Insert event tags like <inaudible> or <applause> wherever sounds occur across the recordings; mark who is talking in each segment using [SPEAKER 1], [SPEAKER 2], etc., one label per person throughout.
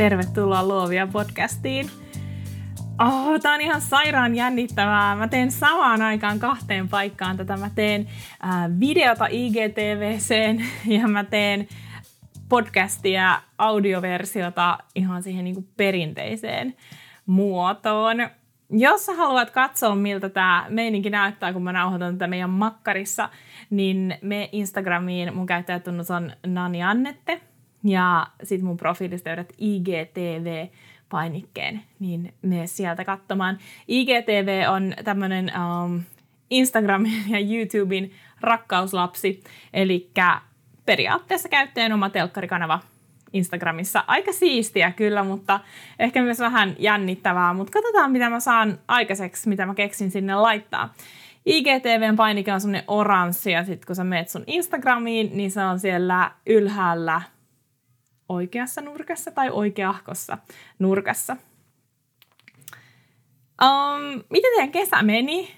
[SPEAKER 1] Tervetuloa Luovia podcastiin. Oh, tää on ihan sairaan jännittävää. Mä teen samaan aikaan kahteen paikkaan tätä. Mä teen äh, videota IGTVCen <laughs> ja mä teen podcastia, audioversiota ihan siihen niin kuin perinteiseen muotoon. Jos sä haluat katsoa, miltä tämä meininki näyttää, kun mä nauhoitan tätä meidän makkarissa, niin me Instagramiin, mun käyttäjätunnus on Nani Annette – ja sitten mun profiilista löydät IGTV painikkeen, niin mene sieltä katsomaan. IGTV on tämmöinen um, Instagramin ja YouTuben rakkauslapsi, eli periaatteessa käyttäjän oma telkkarikanava Instagramissa. Aika siistiä kyllä, mutta ehkä myös vähän jännittävää, mutta katsotaan mitä mä saan aikaiseksi, mitä mä keksin sinne laittaa. IGTVn painike on semmoinen oranssi ja sitten kun sä meet sun Instagramiin, niin se on siellä ylhäällä oikeassa nurkassa tai oikeahkossa nurkassa. Um, miten teidän kesä meni?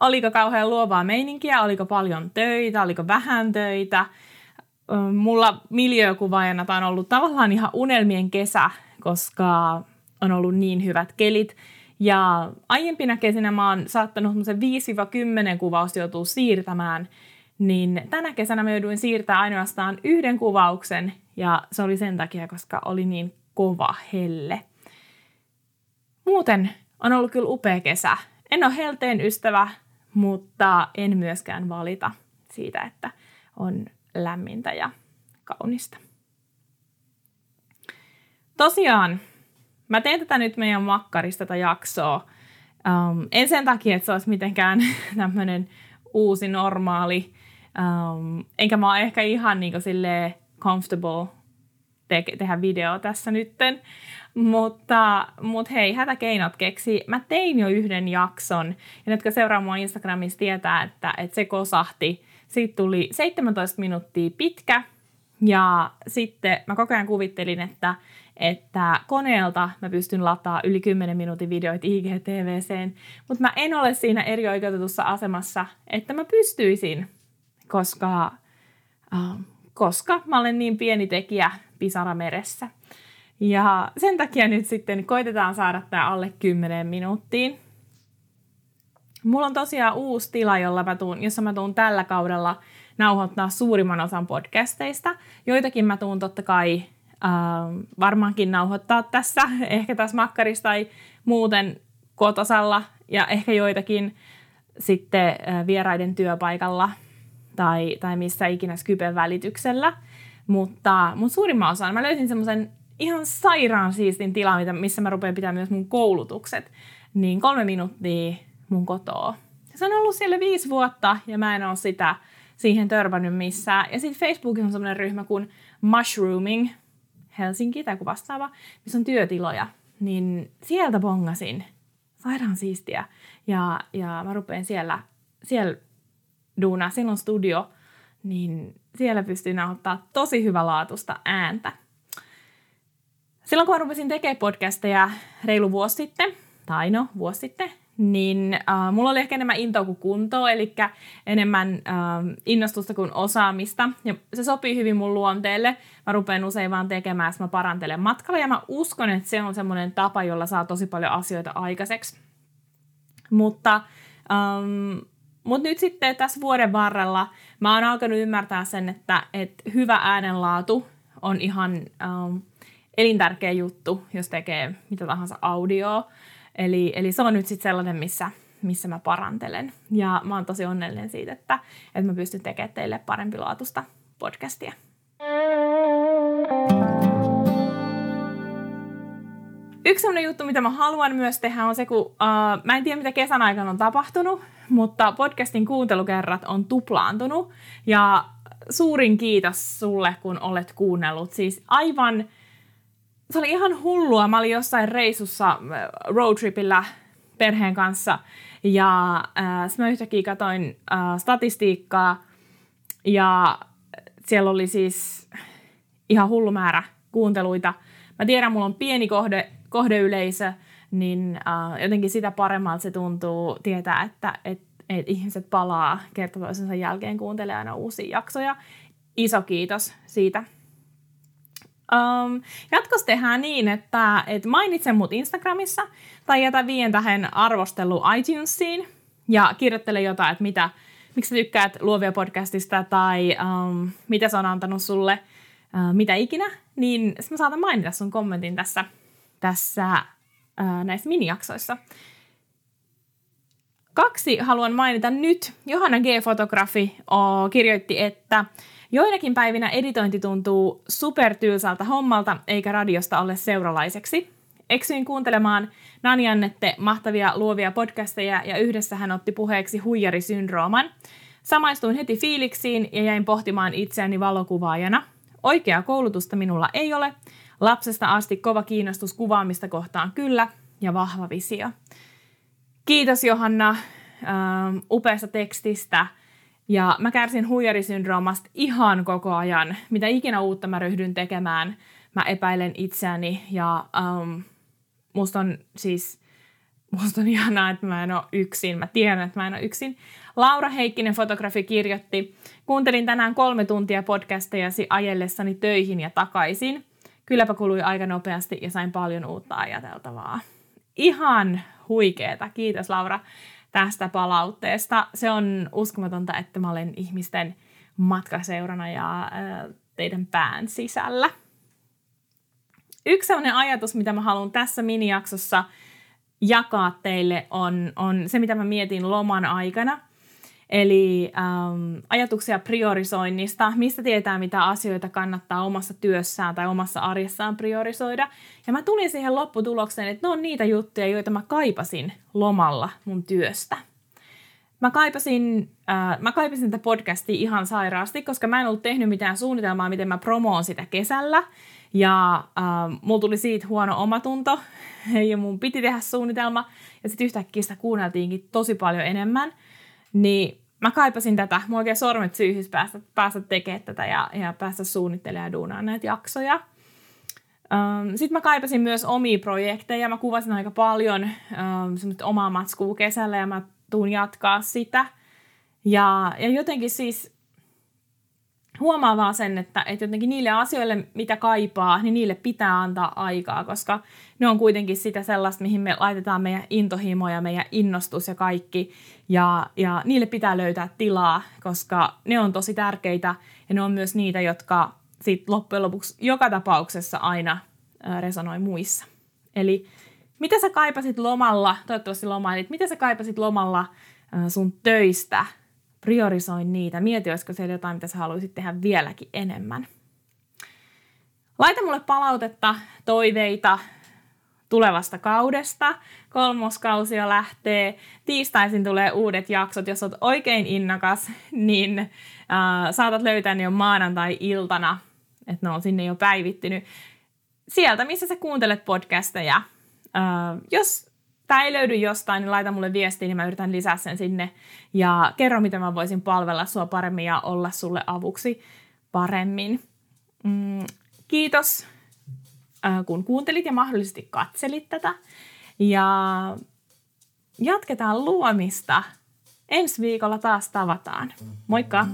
[SPEAKER 1] Oliko kauhean luovaa meininkiä? Oliko paljon töitä? Oliko vähän töitä? Um, mulla miljöökuvaajana tämä on ollut tavallaan ihan unelmien kesä, koska on ollut niin hyvät kelit. Ja aiempina kesinä mä oon saattanut 5-10 kuvausta joutua siirtämään, niin tänä kesänä mä jouduin siirtämään ainoastaan yhden kuvauksen ja se oli sen takia, koska oli niin kova helle. Muuten on ollut kyllä upea kesä. En ole helteen ystävä, mutta en myöskään valita siitä, että on lämmintä ja kaunista. Tosiaan, mä teen tätä nyt meidän makkarista tätä jaksoa. Um, en sen takia, että se olisi mitenkään <laughs> tämmöinen uusi normaali. Um, enkä mä ole ehkä ihan niin silleen comfortable te- tehdä video tässä nytten. Mutta, mutta hei, hätäkeinot keksi. Mä tein jo yhden jakson, ja ne, jotka seuraa mua Instagramissa, tietää, että, että se kosahti. Siitä tuli 17 minuuttia pitkä, ja sitten mä koko ajan kuvittelin, että, että koneelta mä pystyn lataa yli 10 minuutin videoita IGTVCen, mutta mä en ole siinä eri oikeutetussa asemassa, että mä pystyisin, koska uh, koska mä olen niin pieni tekijä pisara meressä. Ja sen takia nyt sitten koitetaan saada tämä alle 10 minuuttiin. Mulla on tosiaan uusi tila, jolla mä tuun, jossa mä tuun tällä kaudella nauhoittaa suurimman osan podcasteista. Joitakin mä tuun totta kai äh, varmaankin nauhoittaa tässä, <laughs> ehkä tässä makkarissa tai muuten kotosalla ja ehkä joitakin sitten äh, vieraiden työpaikalla – tai, tai missä ikinä Skypen välityksellä. Mutta mun suurimman osan mä löysin semmoisen ihan sairaan siistin tilan, missä mä rupean pitämään myös mun koulutukset. Niin kolme minuuttia mun kotoa. Se on ollut siellä viisi vuotta ja mä en ole sitä siihen törmännyt missään. Ja sitten Facebookissa on semmoinen ryhmä kuin Mushrooming Helsinki tai kuin vastaava, missä on työtiloja. Niin sieltä bongasin. Sairaan siistiä. Ja, ja mä rupean siellä, siellä duunaa, siellä on studio, niin siellä pystyy nauhoittamaan tosi hyvälaatuista ääntä. Silloin kun rupesin tekemään podcasteja reilu vuosi sitten, tai no vuosi sitten, niin äh, mulla oli ehkä enemmän intoa kuin kuntoa, eli enemmän äh, innostusta kuin osaamista. Ja se sopii hyvin mun luonteelle. Mä rupean usein vaan tekemään, että mä parantelen matkalla, ja mä uskon, että se on semmoinen tapa, jolla saa tosi paljon asioita aikaiseksi. Mutta ähm, mutta nyt sitten tässä vuoden varrella mä oon alkanut ymmärtää sen, että, että hyvä äänenlaatu on ihan um, elintärkeä juttu, jos tekee mitä tahansa audioa. Eli, eli se on nyt sitten sellainen, missä, missä mä parantelen. Ja mä oon tosi onnellinen siitä, että, että mä pystyn tekemään teille parempi laatusta podcastia. Yksi sellainen juttu, mitä mä haluan myös tehdä, on se, kun uh, mä en tiedä, mitä kesän aikana on tapahtunut, mutta podcastin kuuntelukerrat on tuplaantunut. Ja suurin kiitos sulle, kun olet kuunnellut. Siis aivan se oli ihan hullua. Mä olin jossain reissussa roadtripillä perheen kanssa ja äh, mä yhtäkkiä katsoin äh, statistiikkaa ja siellä oli siis ihan hullu määrä kuunteluita. Mä tiedän, mulla on pieni kohde, kohdeyleisö, niin äh, jotenkin sitä paremmalta se tuntuu tietää, että et, et ihmiset palaa kerta toisensa jälkeen kuuntelemaan aina uusia jaksoja. Iso kiitos siitä. Um, jatkos tehdään niin, että, että mainitse mut Instagramissa tai jätä viien tähän arvostelu iTunesiin ja kirjoittele jotain, että mitä, miksi sä tykkäät luovia podcastista tai um, mitä se on antanut sulle, uh, mitä ikinä, niin mä saatan mainita sun kommentin tässä, tässä uh, näissä minijaksoissa. Kaksi haluan mainita nyt. Johanna G. Fotografi kirjoitti, että Joinakin päivinä editointi tuntuu supertyylsältä hommalta, eikä radiosta ole seuralaiseksi. Eksyin kuuntelemaan Nanjannette mahtavia luovia podcasteja ja yhdessä hän otti puheeksi huijarisyndrooman. Samaistuin heti fiiliksiin ja jäin pohtimaan itseäni valokuvaajana. Oikeaa koulutusta minulla ei ole. Lapsesta asti kova kiinnostus kuvaamista kohtaan kyllä ja vahva visio. Kiitos Johanna ähm, upeasta tekstistä. Ja mä kärsin huijarisyndroomasta ihan koko ajan. Mitä ikinä uutta mä ryhdyn tekemään, mä epäilen itseäni ja um, musta on siis musta on ihanaa, että mä en ole yksin. Mä tiedän, että mä en ole yksin. Laura Heikkinen fotografi kirjoitti, kuuntelin tänään kolme tuntia podcastejasi ajellessani töihin ja takaisin. Kylläpä kului aika nopeasti ja sain paljon uutta ajateltavaa. Ihan huikeeta. Kiitos Laura tästä palautteesta. Se on uskomatonta, että mä olen ihmisten matkaseurana ja teidän pään sisällä. Yksi sellainen ajatus, mitä mä haluan tässä minijaksossa jakaa teille, on, on se, mitä mä mietin loman aikana – Eli ähm, ajatuksia priorisoinnista, mistä tietää, mitä asioita kannattaa omassa työssään tai omassa arjessaan priorisoida. Ja mä tulin siihen lopputulokseen, että ne on niitä juttuja, joita mä kaipasin lomalla mun työstä. Mä kaipasin, äh, mä kaipasin tätä podcastia ihan sairaasti, koska mä en ollut tehnyt mitään suunnitelmaa, miten mä promoon sitä kesällä. Ja äh, mulla tuli siitä huono omatunto <laughs> ja mun piti tehdä suunnitelma. Ja sitten yhtäkkiä sitä kuunneltiinkin tosi paljon enemmän – niin mä kaipasin tätä, mä oikein sormet syyhys päästä, päästä tekemään tätä ja, ja päästä suunnittelemaan ja duunaan näitä jaksoja. Sitten mä kaipasin myös omia projekteja. Mä kuvasin aika paljon omaa matskua kesällä ja mä tuun jatkaa sitä. Ja, ja jotenkin siis huomaa vaan sen, että, että jotenkin niille asioille, mitä kaipaa, niin niille pitää antaa aikaa, koska ne on kuitenkin sitä sellaista, mihin me laitetaan meidän intohimo ja meidän innostus ja kaikki. Ja, ja niille pitää löytää tilaa, koska ne on tosi tärkeitä ja ne on myös niitä, jotka sit loppujen lopuksi joka tapauksessa aina resonoi muissa. Eli mitä sä kaipasit lomalla, toivottavasti lomailit, mitä sä kaipasit lomalla sun töistä priorisoin niitä. Mieti, olisiko siellä jotain, mitä sä haluaisit tehdä vieläkin enemmän. Laita mulle palautetta, toiveita tulevasta kaudesta. Kolmoskausi jo lähtee. Tiistaisin tulee uudet jaksot. Jos oot oikein innokas, niin äh, saatat löytää ne jo maanantai-iltana, että ne on sinne jo päivittynyt. Sieltä, missä sä kuuntelet podcasteja. Äh, jos tämä ei löydy jostain, niin laita mulle viestiä, niin mä yritän lisää sen sinne. Ja kerro, miten mä voisin palvella sua paremmin ja olla sulle avuksi paremmin. Mm, kiitos, kun kuuntelit ja mahdollisesti katselit tätä. Ja jatketaan luomista. Ensi viikolla taas tavataan. Moikka!